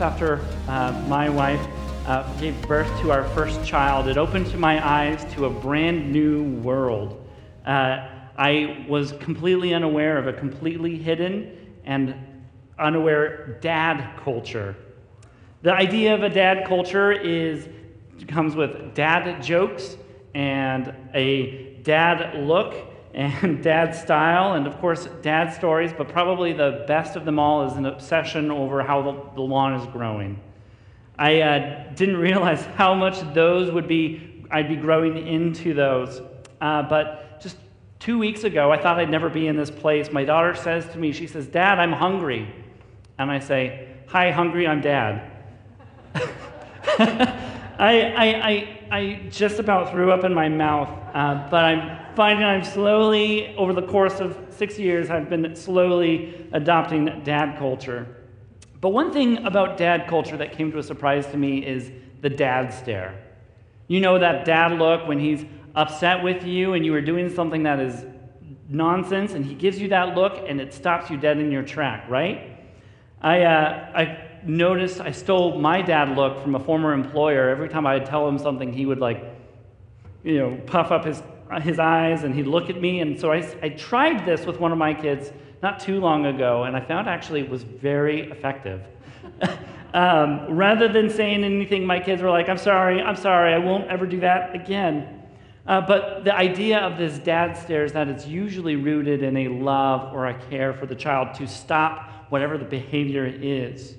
after uh, my wife uh, gave birth to our first child, it opened my eyes to a brand new world. Uh, I was completely unaware of a completely hidden and unaware dad culture. The idea of a dad culture is comes with dad jokes and a dad look and dad style, and of course, dad stories, but probably the best of them all is an obsession over how the, lawn is growing. I uh, didn't realize how much those would be, I'd be growing into those. Uh, but just two weeks ago, I thought I'd never be in this place. My daughter says to me, she says, Dad, I'm hungry. And I say, Hi, hungry, I'm dad. I, I, I, I, just about threw up in my mouth, uh, but I'm finding I'm slowly, over the course of six years, I've been slowly adopting dad culture. But one thing about dad culture that came to a surprise to me is the dad stare. You know that dad look when he's upset with you and you are doing something that is nonsense, and he gives you that look and it stops you dead in your track, right? I, uh, I noticed I stole my dad look from a former employer. Every time I'd tell him something, he would like, you know, puff up his his eyes and he'd look at me. And so I, I tried this with one of my kids not too long ago, and I found actually it was very effective. um, rather than saying anything, my kids were like, I'm sorry, I'm sorry, I won't ever do that again. Uh, but the idea of this dad stare is that it's usually rooted in a love or a care for the child to stop whatever the behavior is.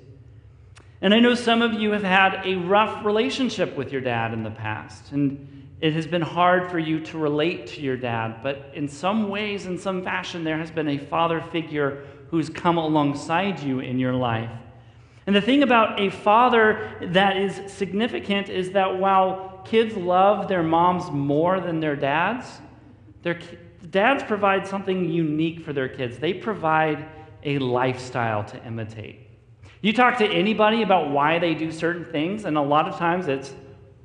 And I know some of you have had a rough relationship with your dad in the past. And it has been hard for you to relate to your dad, but in some ways, in some fashion, there has been a father figure who's come alongside you in your life. And the thing about a father that is significant is that while kids love their moms more than their dads, their dads provide something unique for their kids. They provide a lifestyle to imitate. You talk to anybody about why they do certain things, and a lot of times it's,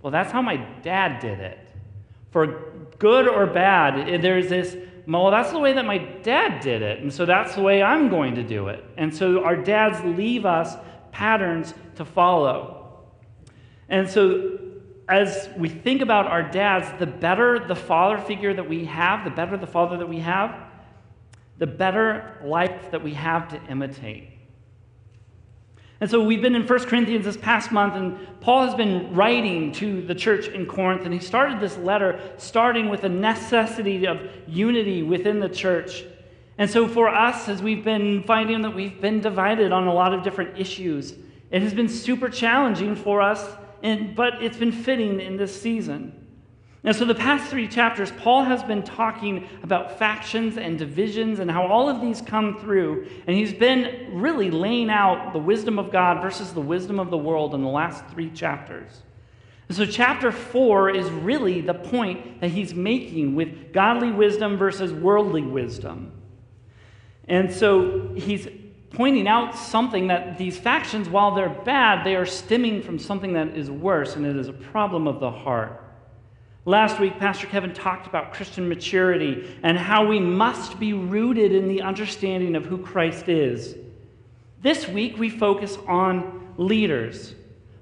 well, that's how my dad did it. For good or bad, eh, there's this, well, that's the way that my dad did it, and so that's the way I'm going to do it. And so our dads leave us patterns to follow. And so as we think about our dads, the better the father figure that we have, the better the father that we have, the better life that we have to imitate. And so we've been in 1 Corinthians this past month, and Paul has been writing to the church in Corinth, and he started this letter starting with the necessity of unity within the church. And so for us, as we've been finding that we've been divided on a lot of different issues, it has been super challenging for us, and, but it's been fitting in this season. And so, the past three chapters, Paul has been talking about factions and divisions and how all of these come through. And he's been really laying out the wisdom of God versus the wisdom of the world in the last three chapters. And so, chapter four is really the point that he's making with godly wisdom versus worldly wisdom. And so, he's pointing out something that these factions, while they're bad, they are stemming from something that is worse, and it is a problem of the heart. Last week, Pastor Kevin talked about Christian maturity and how we must be rooted in the understanding of who Christ is. This week, we focus on leaders.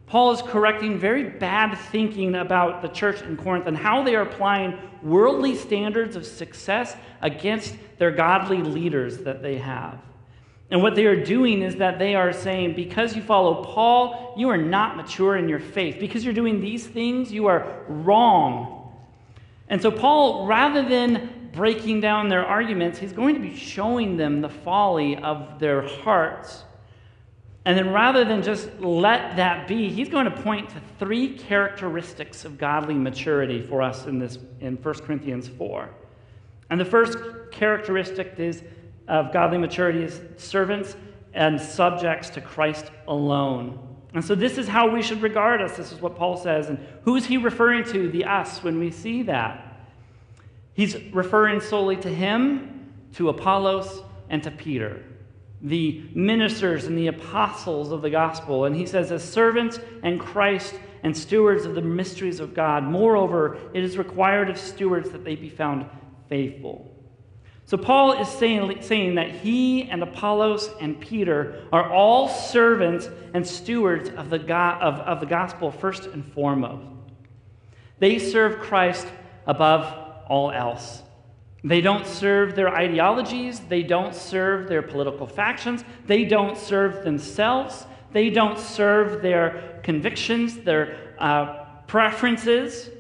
Paul is correcting very bad thinking about the church in Corinth and how they are applying worldly standards of success against their godly leaders that they have. And what they are doing is that they are saying, because you follow Paul, you are not mature in your faith. Because you're doing these things, you are wrong. And so, Paul, rather than breaking down their arguments, he's going to be showing them the folly of their hearts. And then, rather than just let that be, he's going to point to three characteristics of godly maturity for us in, this, in 1 Corinthians 4. And the first characteristic is of godly maturity is servants and subjects to Christ alone. And so, this is how we should regard us. This is what Paul says. And who is he referring to, the us, when we see that? He's referring solely to him, to Apollos, and to Peter, the ministers and the apostles of the gospel. And he says, as servants and Christ and stewards of the mysteries of God, moreover, it is required of stewards that they be found faithful. So Paul is saying, saying that he and Apollos and Peter are all servants and stewards of the, of, of the gospel first and foremost. They serve Christ above all else. They don't serve their ideologies. They don't serve their political factions. They don't serve themselves. They don't serve their convictions, their uh, preferences.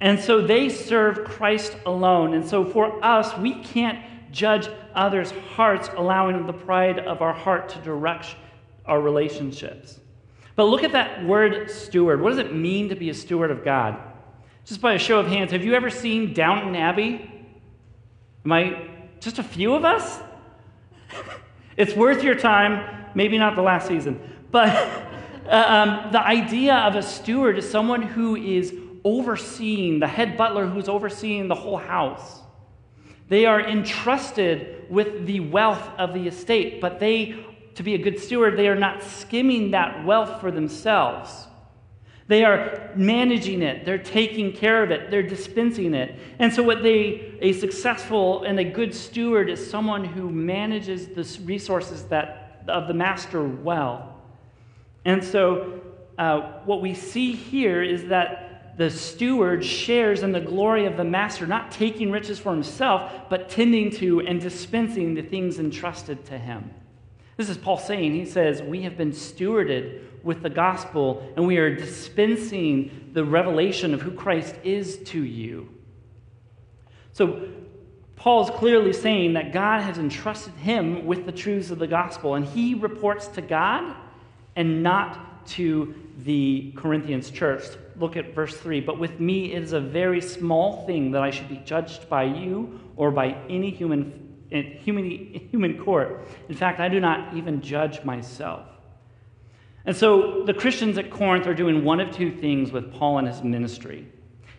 And so they serve Christ alone. And so for us, we can't judge others' hearts, allowing the pride of our heart to direct our relationships. But look at that word steward. What does it mean to be a steward of God? Just by a show of hands, have you ever seen Downton Abbey? Am I just a few of us? it's worth your time, maybe not the last season. But uh, um, the idea of a steward is someone who is overseeing, the head butler who's overseeing the whole house. They are entrusted with the wealth of the estate, but they, to be a good steward, they are not skimming that wealth for themselves. They are managing it, they're taking care of it, they're dispensing it. And so, what they, a successful and a good steward is someone who manages the resources that, of the master well. And so, uh, what we see here is that the steward shares in the glory of the master, not taking riches for himself, but tending to and dispensing the things entrusted to him. This is Paul saying, he says, We have been stewarded with the gospel, and we are dispensing the revelation of who Christ is to you. So, Paul's clearly saying that God has entrusted him with the truths of the gospel, and he reports to God and not to the Corinthians church look at verse 3. But with me it is a very small thing that I should be judged by you or by any human, human, human court. In fact, I do not even judge myself. And so the Christians at Corinth are doing one of two things with Paul and his ministry.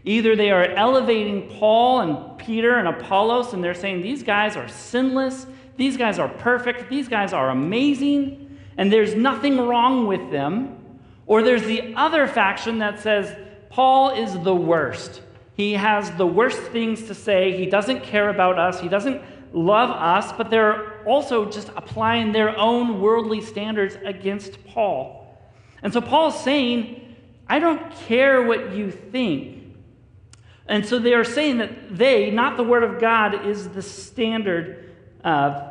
Either they are elevating Paul and Peter and Apollos, and they're saying these guys are sinless, these guys are perfect, these guys are amazing, and there's nothing wrong with them. Or there's the other faction that says Paul is the worst. He has the worst things to say. He doesn't care about us. He doesn't love us, but they're also just applying their own worldly standards against Paul. And so Paul's saying, I don't care what you think. And so they are saying that they, not the Word of God, is the standard of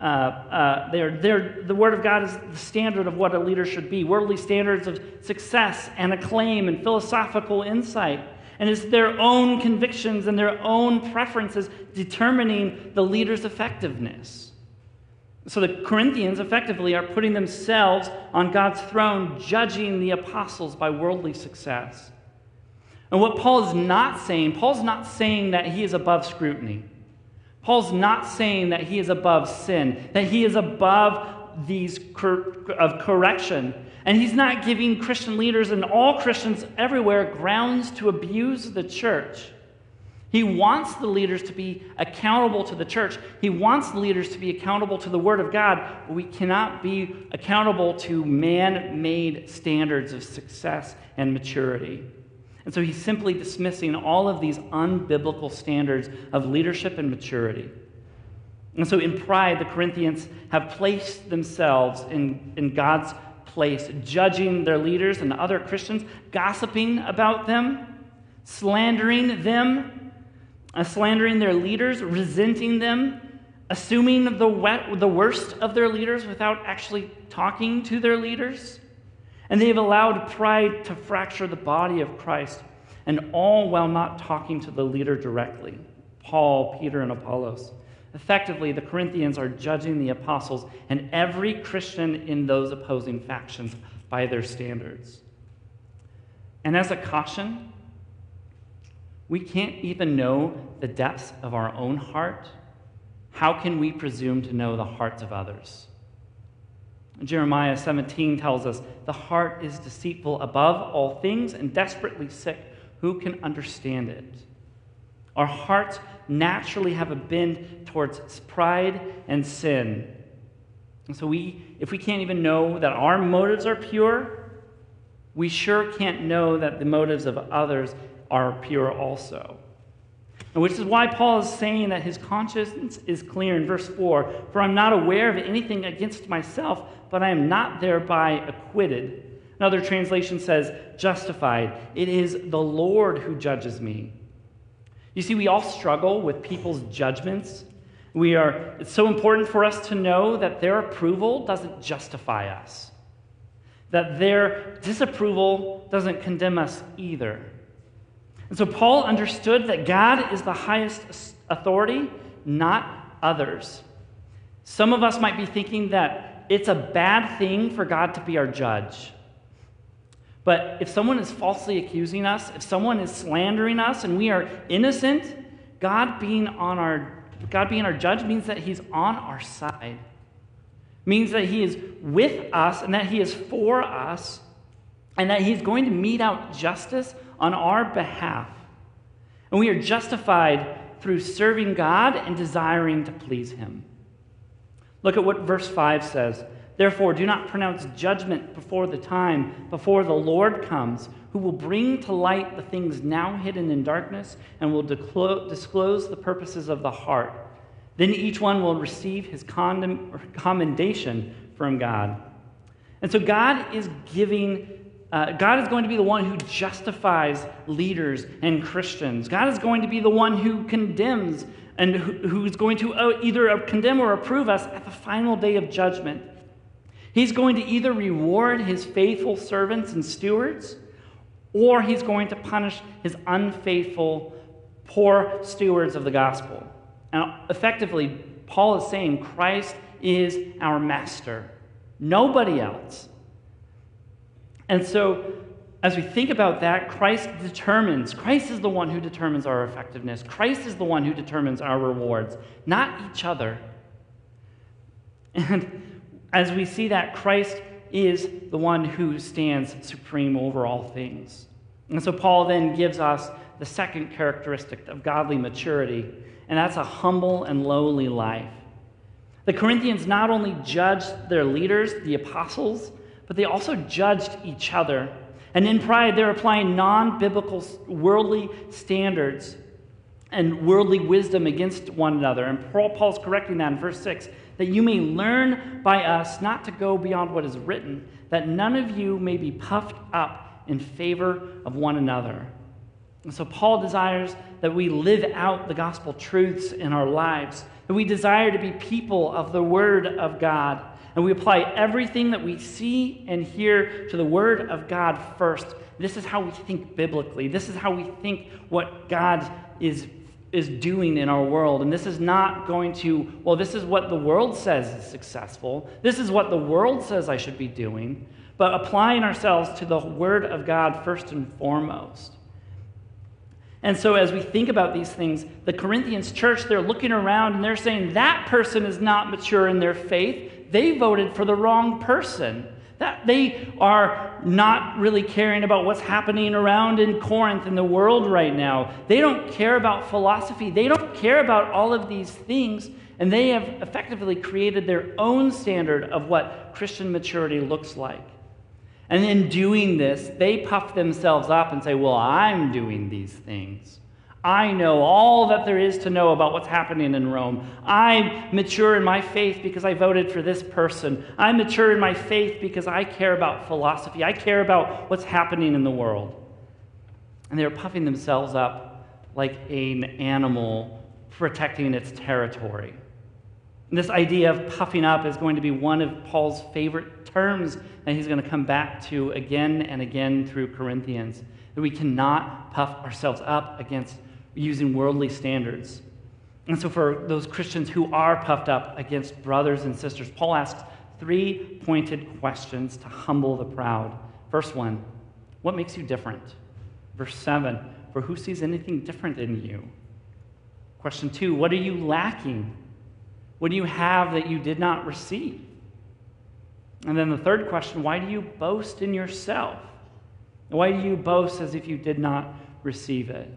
uh, uh, they're, they're, the Word of God is the standard of what a leader should be worldly standards of success and acclaim and philosophical insight. And it's their own convictions and their own preferences determining the leader's effectiveness. So the Corinthians effectively are putting themselves on God's throne, judging the apostles by worldly success. And what Paul is not saying, Paul's not saying that he is above scrutiny. Paul's not saying that he is above sin, that he is above these cor- of correction. And he's not giving Christian leaders and all Christians everywhere grounds to abuse the church. He wants the leaders to be accountable to the church. He wants the leaders to be accountable to the Word of God. We cannot be accountable to man made standards of success and maturity. And so he's simply dismissing all of these unbiblical standards of leadership and maturity. And so, in pride, the Corinthians have placed themselves in, in God's place, judging their leaders and other Christians, gossiping about them, slandering them, uh, slandering their leaders, resenting them, assuming the, wet, the worst of their leaders without actually talking to their leaders. And they have allowed pride to fracture the body of Christ, and all while not talking to the leader directly Paul, Peter, and Apollos. Effectively, the Corinthians are judging the apostles and every Christian in those opposing factions by their standards. And as a caution, we can't even know the depths of our own heart. How can we presume to know the hearts of others? Jeremiah 17 tells us the heart is deceitful above all things and desperately sick. Who can understand it? Our hearts naturally have a bend towards pride and sin. And so we if we can't even know that our motives are pure, we sure can't know that the motives of others are pure also. Which is why Paul is saying that his conscience is clear in verse 4 For I'm not aware of anything against myself, but I am not thereby acquitted. Another translation says, justified. It is the Lord who judges me. You see, we all struggle with people's judgments. We are, it's so important for us to know that their approval doesn't justify us, that their disapproval doesn't condemn us either. And so Paul understood that God is the highest authority, not others. Some of us might be thinking that it's a bad thing for God to be our judge. But if someone is falsely accusing us, if someone is slandering us and we are innocent, God being on our God being our judge means that he's on our side. Means that he is with us and that he is for us and that he's going to mete out justice on our behalf. And we are justified through serving God and desiring to please him. Look at what verse 5 says. Therefore, do not pronounce judgment before the time, before the Lord comes, who will bring to light the things now hidden in darkness and will disclose the purposes of the heart. Then each one will receive his commendation from God. And so, God is giving. Uh, God is going to be the one who justifies leaders and Christians. God is going to be the one who condemns and who, who's going to uh, either condemn or approve us at the final day of judgment. He's going to either reward his faithful servants and stewards, or he's going to punish his unfaithful, poor stewards of the gospel. And effectively, Paul is saying Christ is our master, nobody else. And so, as we think about that, Christ determines, Christ is the one who determines our effectiveness. Christ is the one who determines our rewards, not each other. And as we see that Christ is the one who stands supreme over all things. And so Paul then gives us the second characteristic of godly maturity, and that's a humble and lowly life. The Corinthians not only judged their leaders, the apostles, but they also judged each other. And in pride, they're applying non biblical worldly standards and worldly wisdom against one another. And Paul's correcting that in verse 6 that you may learn by us not to go beyond what is written, that none of you may be puffed up in favor of one another. And so Paul desires that we live out the gospel truths in our lives, that we desire to be people of the Word of God, and we apply everything that we see and hear to the Word of God first. This is how we think biblically. This is how we think what God is is doing in our world. And this is not going to, well, this is what the world says is successful. This is what the world says I should be doing. But applying ourselves to the Word of God first and foremost. And so, as we think about these things, the Corinthians church, they're looking around and they're saying that person is not mature in their faith. They voted for the wrong person. That they are not really caring about what's happening around in Corinth in the world right now. They don't care about philosophy. They don't care about all of these things. And they have effectively created their own standard of what Christian maturity looks like. And in doing this, they puff themselves up and say, Well, I'm doing these things. I know all that there is to know about what's happening in Rome. I'm mature in my faith because I voted for this person. I'm mature in my faith because I care about philosophy. I care about what's happening in the world. And they're puffing themselves up like an animal protecting its territory. And this idea of puffing up is going to be one of Paul's favorite terms that he's going to come back to again and again through Corinthians. That we cannot puff ourselves up against using worldly standards. And so, for those Christians who are puffed up against brothers and sisters, Paul asks three pointed questions to humble the proud. First one, what makes you different? Verse 7, for who sees anything different in you? Question two, what are you lacking? What do you have that you did not receive? And then the third question, why do you boast in yourself? Why do you boast as if you did not receive it?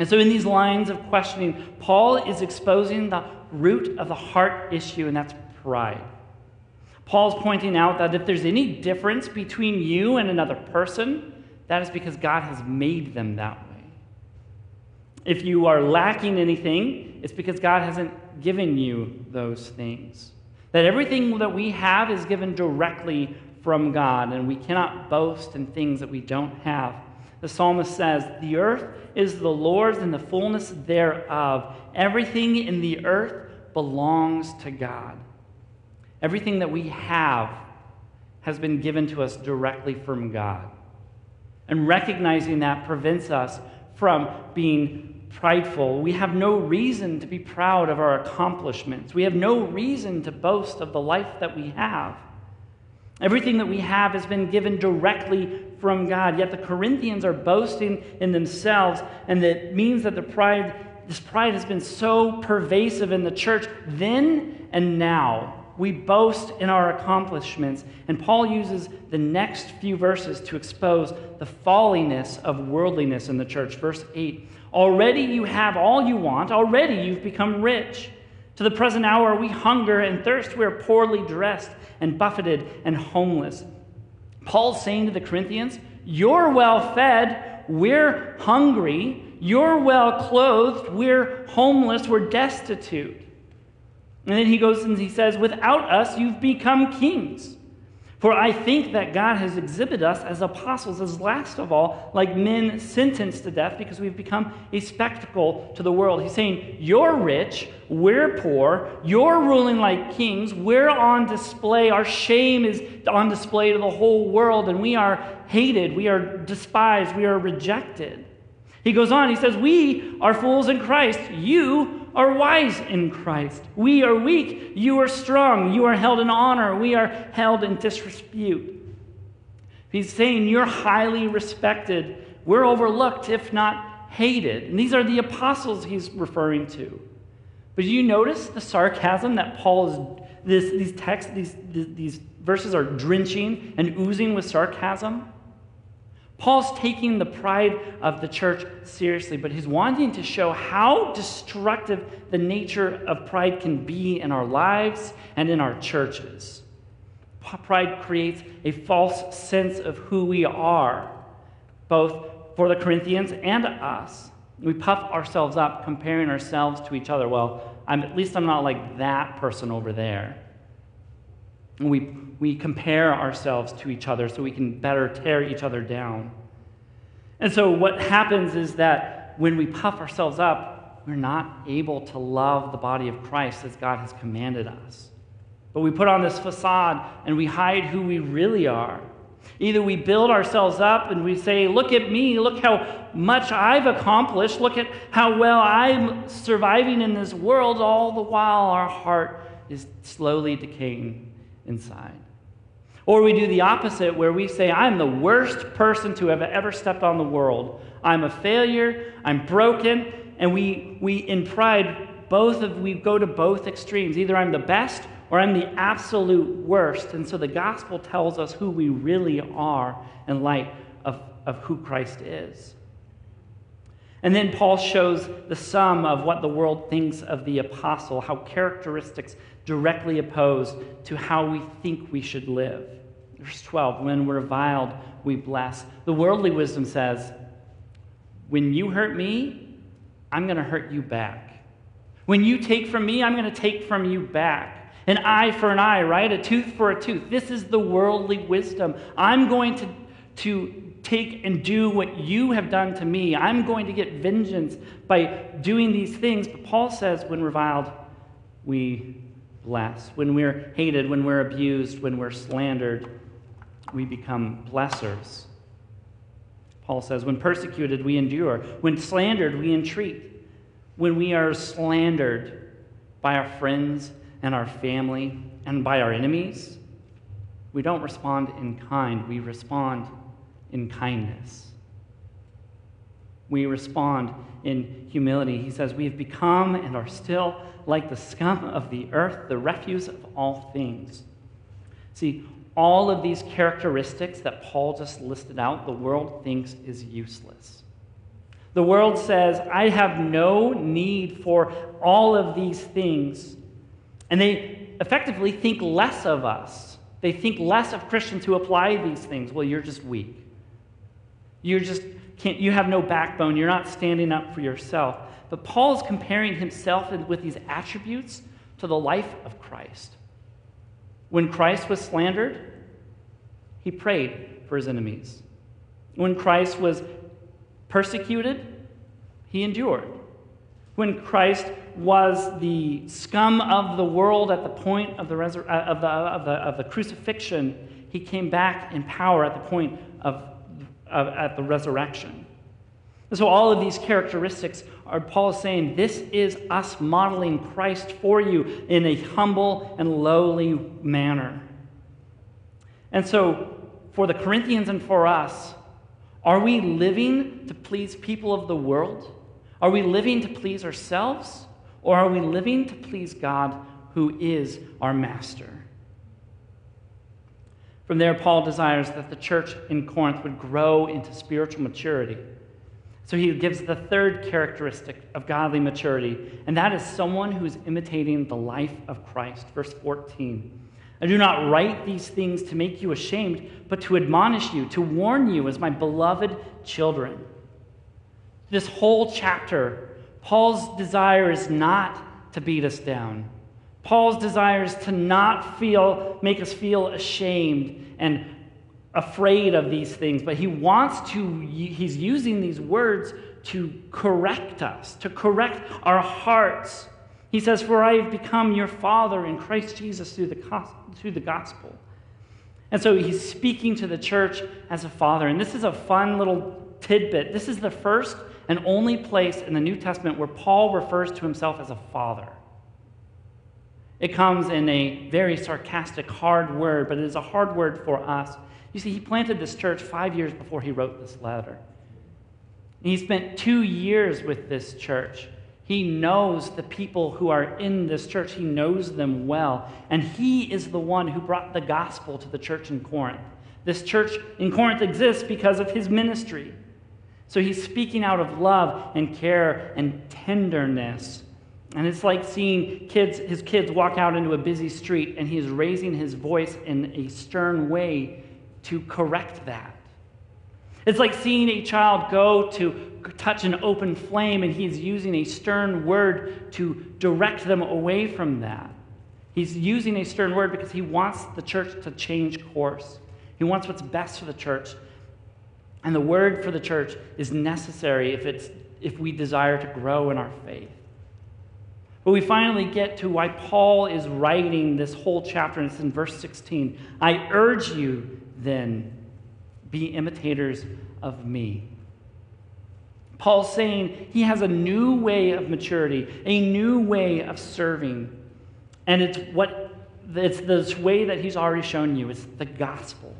And so, in these lines of questioning, Paul is exposing the root of the heart issue, and that's pride. Paul's pointing out that if there's any difference between you and another person, that is because God has made them that way. If you are lacking anything, it's because God hasn't given you those things. That everything that we have is given directly from God, and we cannot boast in things that we don't have. The psalmist says, The earth is the Lord's and the fullness thereof. Everything in the earth belongs to God. Everything that we have has been given to us directly from God. And recognizing that prevents us from being prideful. We have no reason to be proud of our accomplishments. We have no reason to boast of the life that we have. Everything that we have has been given directly from God. Yet the Corinthians are boasting in themselves, and that means that the pride, this pride has been so pervasive in the church then and now. We boast in our accomplishments. And Paul uses the next few verses to expose the folliness of worldliness in the church. Verse 8 Already you have all you want, already you've become rich. To the present hour we hunger and thirst, we are poorly dressed and buffeted and homeless. Paul's saying to the Corinthians, You're well fed, we're hungry. You're well clothed, we're homeless, we're destitute. And then he goes and he says, Without us, you've become kings. For I think that God has exhibited us as apostles, as last of all, like men sentenced to death, because we've become a spectacle to the world. He's saying, You're rich, we're poor, you're ruling like kings, we're on display, our shame is on display to the whole world, and we are hated, we are despised, we are rejected. He goes on, he says, We are fools in Christ. You are wise in Christ. We are weak. You are strong. You are held in honor. We are held in disrepute. He's saying you're highly respected. We're overlooked, if not hated. And these are the apostles he's referring to. But you notice the sarcasm that Paul is, this, these texts, these, these verses are drenching and oozing with sarcasm? Paul's taking the pride of the church seriously, but he's wanting to show how destructive the nature of pride can be in our lives and in our churches. Pride creates a false sense of who we are, both for the Corinthians and us. We puff ourselves up, comparing ourselves to each other. Well, I'm, at least I'm not like that person over there. And we we compare ourselves to each other so we can better tear each other down. And so, what happens is that when we puff ourselves up, we're not able to love the body of Christ as God has commanded us. But we put on this facade and we hide who we really are. Either we build ourselves up and we say, Look at me, look how much I've accomplished, look at how well I'm surviving in this world, all the while our heart is slowly decaying inside. Or we do the opposite, where we say, I'm the worst person to have ever stepped on the world. I'm a failure, I'm broken, and we, we in pride, both of we go to both extremes. Either I'm the best or I'm the absolute worst. And so the gospel tells us who we really are in light of, of who Christ is. And then Paul shows the sum of what the world thinks of the apostle, how characteristics directly oppose to how we think we should live. Verse 12, when we're reviled, we bless. The worldly wisdom says, when you hurt me, I'm going to hurt you back. When you take from me, I'm going to take from you back. An eye for an eye, right? A tooth for a tooth. This is the worldly wisdom. I'm going to, to take and do what you have done to me. I'm going to get vengeance by doing these things. But Paul says, when reviled, we bless. When we're hated, when we're abused, when we're slandered, we become blessers. Paul says, when persecuted, we endure. When slandered, we entreat. When we are slandered by our friends and our family and by our enemies, we don't respond in kind, we respond in kindness. We respond in humility. He says, We have become and are still like the scum of the earth, the refuse of all things. See, all of these characteristics that Paul just listed out, the world thinks is useless. The world says, I have no need for all of these things. And they effectively think less of us. They think less of Christians who apply these things. Well, you're just weak. You just can't, you have no backbone. You're not standing up for yourself. But Paul is comparing himself with these attributes to the life of Christ. When Christ was slandered, he prayed for his enemies. When Christ was persecuted, he endured. When Christ was the scum of the world at the point of the, resur- uh, of the, of the, of the crucifixion, he came back in power at the point of, of at the resurrection. And so all of these characteristics are Paul saying this is us modeling Christ for you in a humble and lowly manner. And so for the Corinthians and for us, are we living to please people of the world? Are we living to please ourselves? Or are we living to please God, who is our master? From there, Paul desires that the church in Corinth would grow into spiritual maturity. So he gives the third characteristic of godly maturity, and that is someone who is imitating the life of Christ. Verse 14. I do not write these things to make you ashamed, but to admonish you, to warn you as my beloved children. This whole chapter, Paul's desire is not to beat us down. Paul's desire is to not feel, make us feel ashamed and afraid of these things, but he wants to, he's using these words to correct us, to correct our hearts. He says, For I have become your father in Christ Jesus through the, through the gospel. And so he's speaking to the church as a father. And this is a fun little tidbit. This is the first and only place in the New Testament where Paul refers to himself as a father. It comes in a very sarcastic, hard word, but it is a hard word for us. You see, he planted this church five years before he wrote this letter. And he spent two years with this church. He knows the people who are in this church, he knows them well. And he is the one who brought the gospel to the church in Corinth. This church in Corinth exists because of his ministry. So he's speaking out of love and care and tenderness and it's like seeing kids, his kids walk out into a busy street and he's raising his voice in a stern way to correct that. It's like seeing a child go to touch an open flame and he's using a stern word to direct them away from that. He's using a stern word because he wants the church to change course. He wants what's best for the church. And the word for the church is necessary if, it's, if we desire to grow in our faith. But we finally get to why Paul is writing this whole chapter, and it's in verse 16. I urge you, then, be imitators of me. Paul's saying he has a new way of maturity, a new way of serving. And it's what it's this way that he's already shown you. It's the gospel.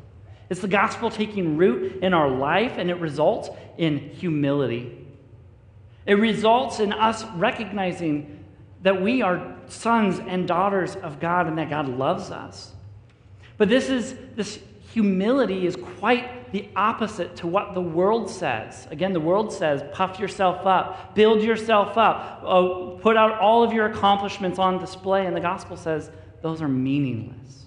It's the gospel taking root in our life, and it results in humility. It results in us recognizing that we are sons and daughters of God and that God loves us. But this is this humility is quite the opposite to what the world says. Again, the world says, puff yourself up, build yourself up, oh, put out all of your accomplishments on display. And the gospel says, those are meaningless.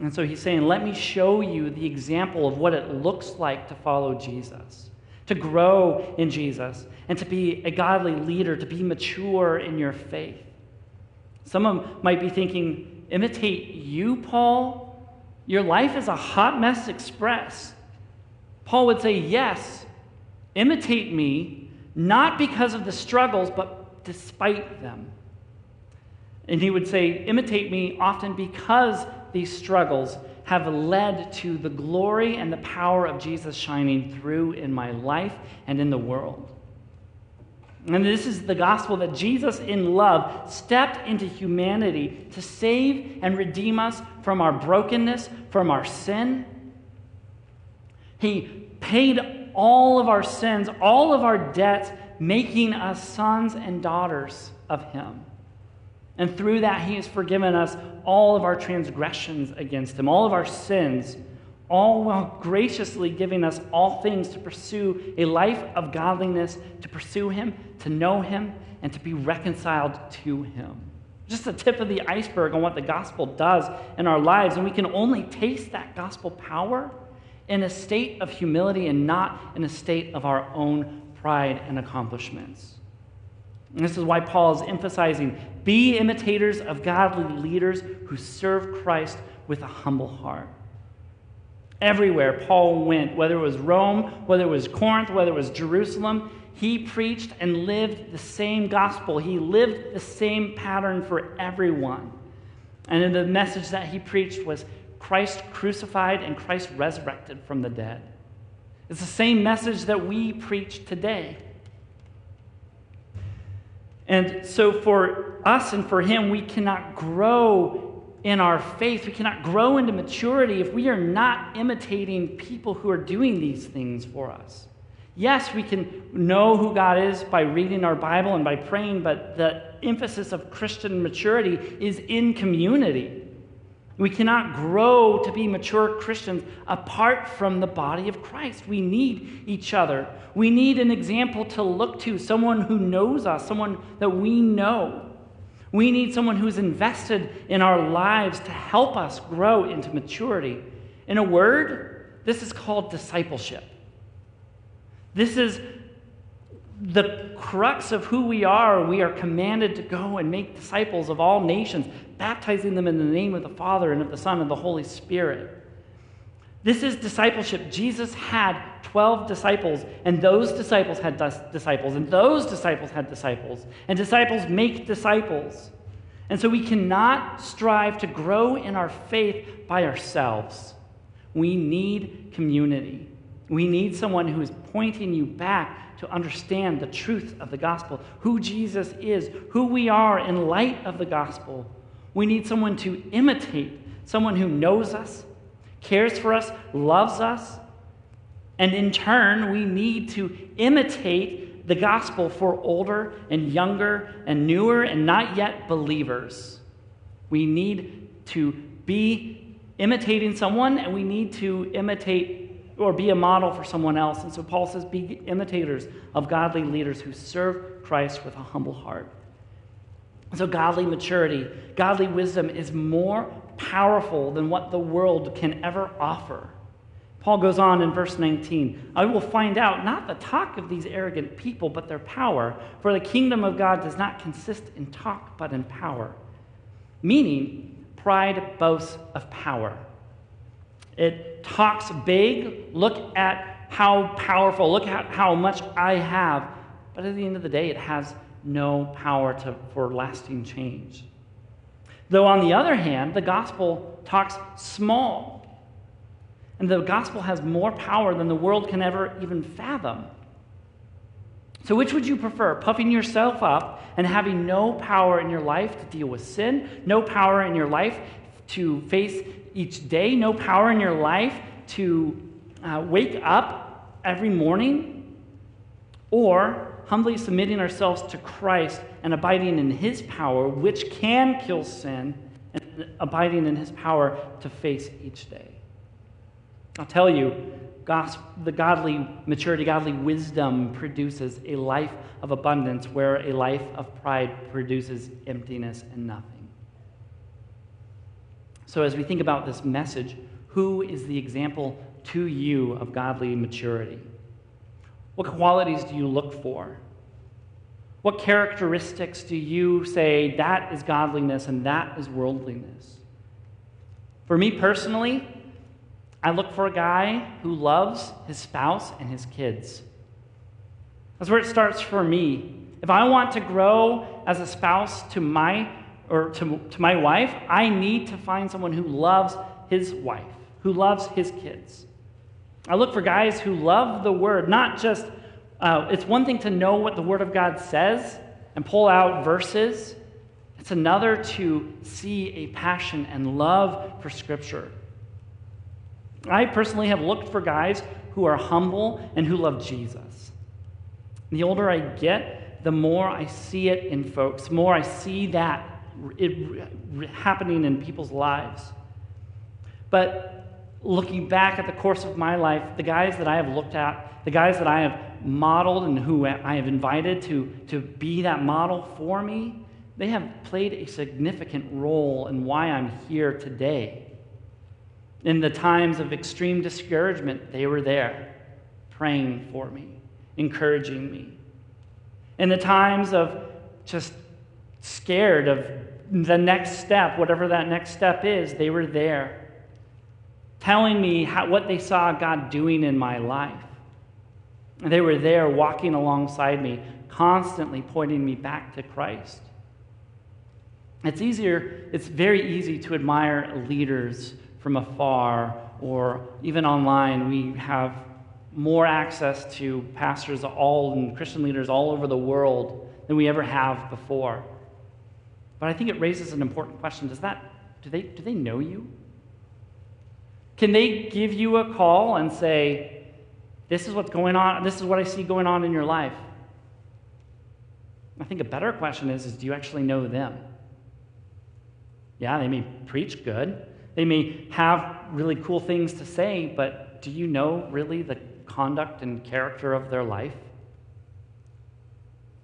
And so he's saying, let me show you the example of what it looks like to follow Jesus to grow in Jesus, and to be a godly leader, to be mature in your faith. Some might be thinking, imitate you, Paul? Your life is a hot mess express. Paul would say, yes, imitate me, not because of the struggles, but despite them. And he would say, imitate me often because these struggles have led to the glory and the power of Jesus shining through in my life and in the world. And this is the gospel that Jesus, in love, stepped into humanity to save and redeem us from our brokenness, from our sin. He paid all of our sins, all of our debts, making us sons and daughters of Him. And through that, He has forgiven us all of our transgressions against Him, all of our sins, all while graciously giving us all things to pursue a life of godliness, to pursue Him, to know Him, and to be reconciled to Him. Just the tip of the iceberg on what the gospel does in our lives. And we can only taste that gospel power in a state of humility and not in a state of our own pride and accomplishments. And this is why Paul is emphasizing be imitators of godly leaders who serve Christ with a humble heart. Everywhere Paul went, whether it was Rome, whether it was Corinth, whether it was Jerusalem, he preached and lived the same gospel. He lived the same pattern for everyone. And the message that he preached was Christ crucified and Christ resurrected from the dead. It's the same message that we preach today. And so, for us and for him, we cannot grow in our faith. We cannot grow into maturity if we are not imitating people who are doing these things for us. Yes, we can know who God is by reading our Bible and by praying, but the emphasis of Christian maturity is in community. We cannot grow to be mature Christians apart from the body of Christ. We need each other. We need an example to look to, someone who knows us, someone that we know. We need someone who's invested in our lives to help us grow into maturity. In a word, this is called discipleship. This is the crux of who we are. We are commanded to go and make disciples of all nations, baptizing them in the name of the Father and of the Son and the Holy Spirit. This is discipleship. Jesus had 12 disciples, and those disciples had disciples, and those disciples had disciples, and disciples make disciples. And so we cannot strive to grow in our faith by ourselves. We need community. We need someone who is pointing you back to understand the truth of the gospel, who Jesus is, who we are in light of the gospel. We need someone to imitate, someone who knows us, cares for us, loves us. And in turn, we need to imitate the gospel for older and younger and newer and not yet believers. We need to be imitating someone and we need to imitate or be a model for someone else. And so Paul says, be imitators of godly leaders who serve Christ with a humble heart. So, godly maturity, godly wisdom is more powerful than what the world can ever offer. Paul goes on in verse 19 I will find out not the talk of these arrogant people, but their power, for the kingdom of God does not consist in talk, but in power. Meaning, pride boasts of power. It talks big. Look at how powerful, look at how much I have. But at the end of the day, it has no power to, for lasting change. Though, on the other hand, the gospel talks small. And the gospel has more power than the world can ever even fathom. So, which would you prefer? Puffing yourself up and having no power in your life to deal with sin, no power in your life to face each day, no power in your life to uh, wake up every morning, or humbly submitting ourselves to Christ and abiding in His power, which can kill sin, and abiding in His power to face each day. I'll tell you, the godly maturity, godly wisdom produces a life of abundance where a life of pride produces emptiness and nothing. So, as we think about this message, who is the example to you of godly maturity? What qualities do you look for? What characteristics do you say that is godliness and that is worldliness? For me personally, I look for a guy who loves his spouse and his kids. That's where it starts for me. If I want to grow as a spouse to my or to, to my wife, I need to find someone who loves his wife, who loves his kids. I look for guys who love the word, not just, uh, it's one thing to know what the word of God says and pull out verses, it's another to see a passion and love for Scripture. I personally have looked for guys who are humble and who love Jesus. The older I get, the more I see it in folks, the more I see that it happening in people's lives. But looking back at the course of my life, the guys that I have looked at, the guys that I have modeled and who I have invited to, to be that model for me, they have played a significant role in why I'm here today. In the times of extreme discouragement, they were there, praying for me, encouraging me. In the times of just scared of the next step, whatever that next step is, they were there, telling me how, what they saw God doing in my life. They were there walking alongside me, constantly pointing me back to Christ. It's easier, it's very easy to admire leaders from afar or even online. We have more access to pastors all and Christian leaders all over the world than we ever have before. But I think it raises an important question. Does that do they do they know you? Can they give you a call and say, This is what's going on, this is what I see going on in your life? I think a better question is, is do you actually know them? Yeah, they may preach good. They may have really cool things to say, but do you know really the conduct and character of their life?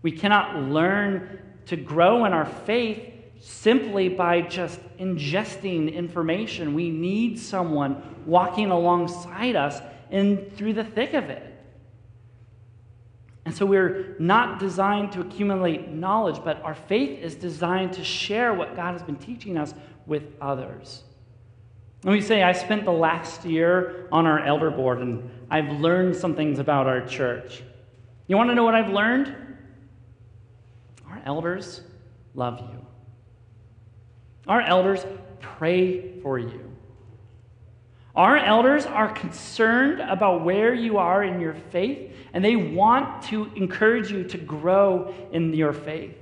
We cannot learn to grow in our faith simply by just ingesting information. We need someone walking alongside us and through the thick of it. And so we're not designed to accumulate knowledge, but our faith is designed to share what God has been teaching us with others. Let me say, I spent the last year on our elder board and I've learned some things about our church. You want to know what I've learned? Our elders love you. Our elders pray for you. Our elders are concerned about where you are in your faith, and they want to encourage you to grow in your faith.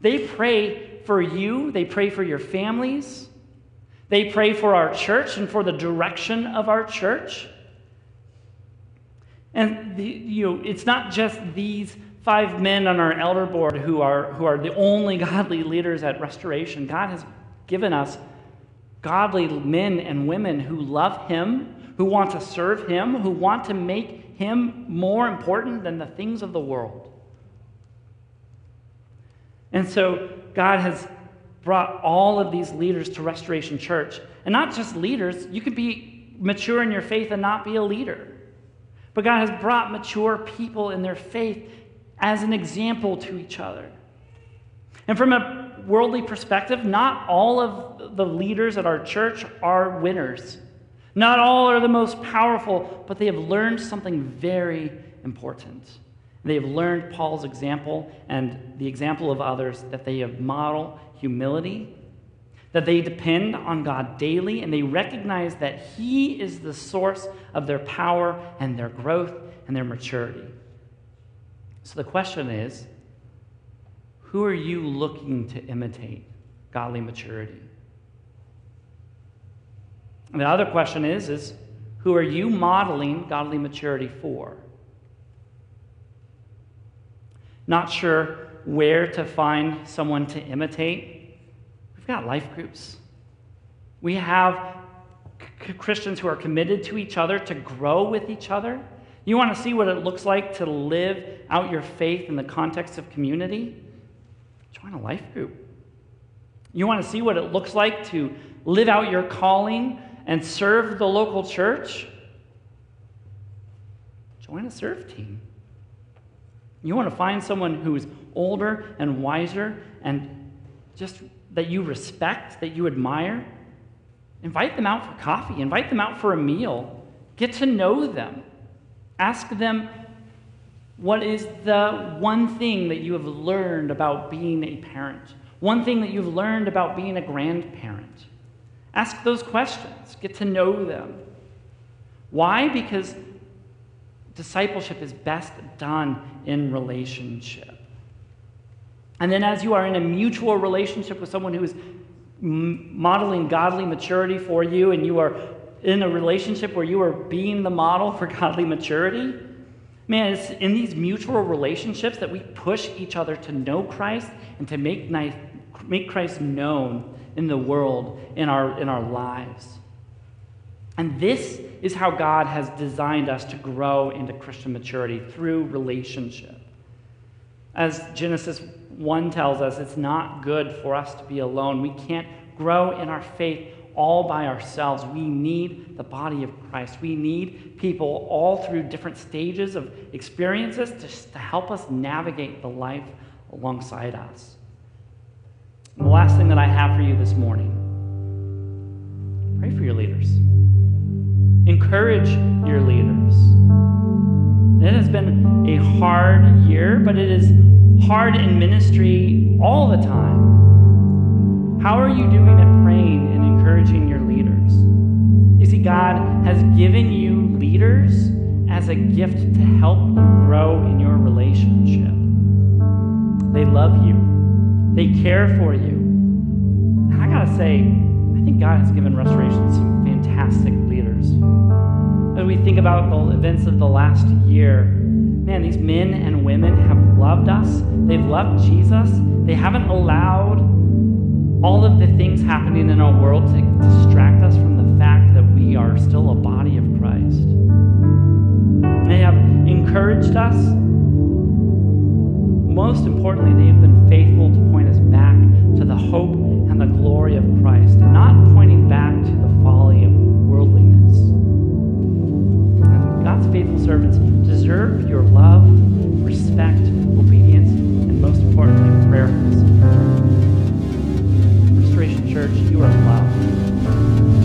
They pray for you, they pray for your families, they pray for our church and for the direction of our church. And the, you know, it's not just these five men on our elder board who are, who are the only godly leaders at Restoration. God has given us godly men and women who love Him, who want to serve Him, who want to make Him more important than the things of the world. And so God has brought all of these leaders to Restoration Church. And not just leaders, you could be mature in your faith and not be a leader. But God has brought mature people in their faith as an example to each other. And from a worldly perspective, not all of the leaders at our church are winners. Not all are the most powerful, but they have learned something very important. They have learned Paul's example and the example of others that they have modeled humility, that they depend on God daily, and they recognize that He is the source of their power and their growth and their maturity. So the question is who are you looking to imitate godly maturity? And the other question is, is who are you modeling godly maturity for? Not sure where to find someone to imitate? We've got life groups. We have c- Christians who are committed to each other to grow with each other. You want to see what it looks like to live out your faith in the context of community? Join a life group. You want to see what it looks like to live out your calling and serve the local church? Join a serve team. You want to find someone who is older and wiser and just that you respect, that you admire? Invite them out for coffee, invite them out for a meal, get to know them. Ask them what is the one thing that you have learned about being a parent, one thing that you've learned about being a grandparent. Ask those questions, get to know them. Why? Because discipleship is best done in relationship. And then, as you are in a mutual relationship with someone who is modeling godly maturity for you, and you are in a relationship where you are being the model for godly maturity, man, it's in these mutual relationships that we push each other to know Christ and to make, make Christ known in the world, in our, in our lives. And this is how God has designed us to grow into Christian maturity through relationship. As Genesis 1 tells us, it's not good for us to be alone. We can't grow in our faith all by ourselves. We need the body of Christ. We need people all through different stages of experiences to, to help us navigate the life alongside us. And the last thing that I have for you this morning pray for your leaders, encourage your leaders. It has been a hard year, but it is hard in ministry all the time. How are you doing at praying encouraging your leaders? You see, God has given you leaders as a gift to help you grow in your relationship. They love you, they care for you. And I gotta say, I think God has given Restoration some fantastic leaders. As we think about the events of the last year, man, these men and women have loved us. They've loved Jesus. They haven't allowed all of the things happening in our world to distract us from the fact that we are still a body of Christ. They have encouraged us. Most importantly, they have been faithful to point us back to the hope and the glory of Christ, and not pointing back to the folly of worldliness. And God's faithful servants deserve your love, respect, obedience, and most importantly, prayerfulness. Restoration Church, you are loved.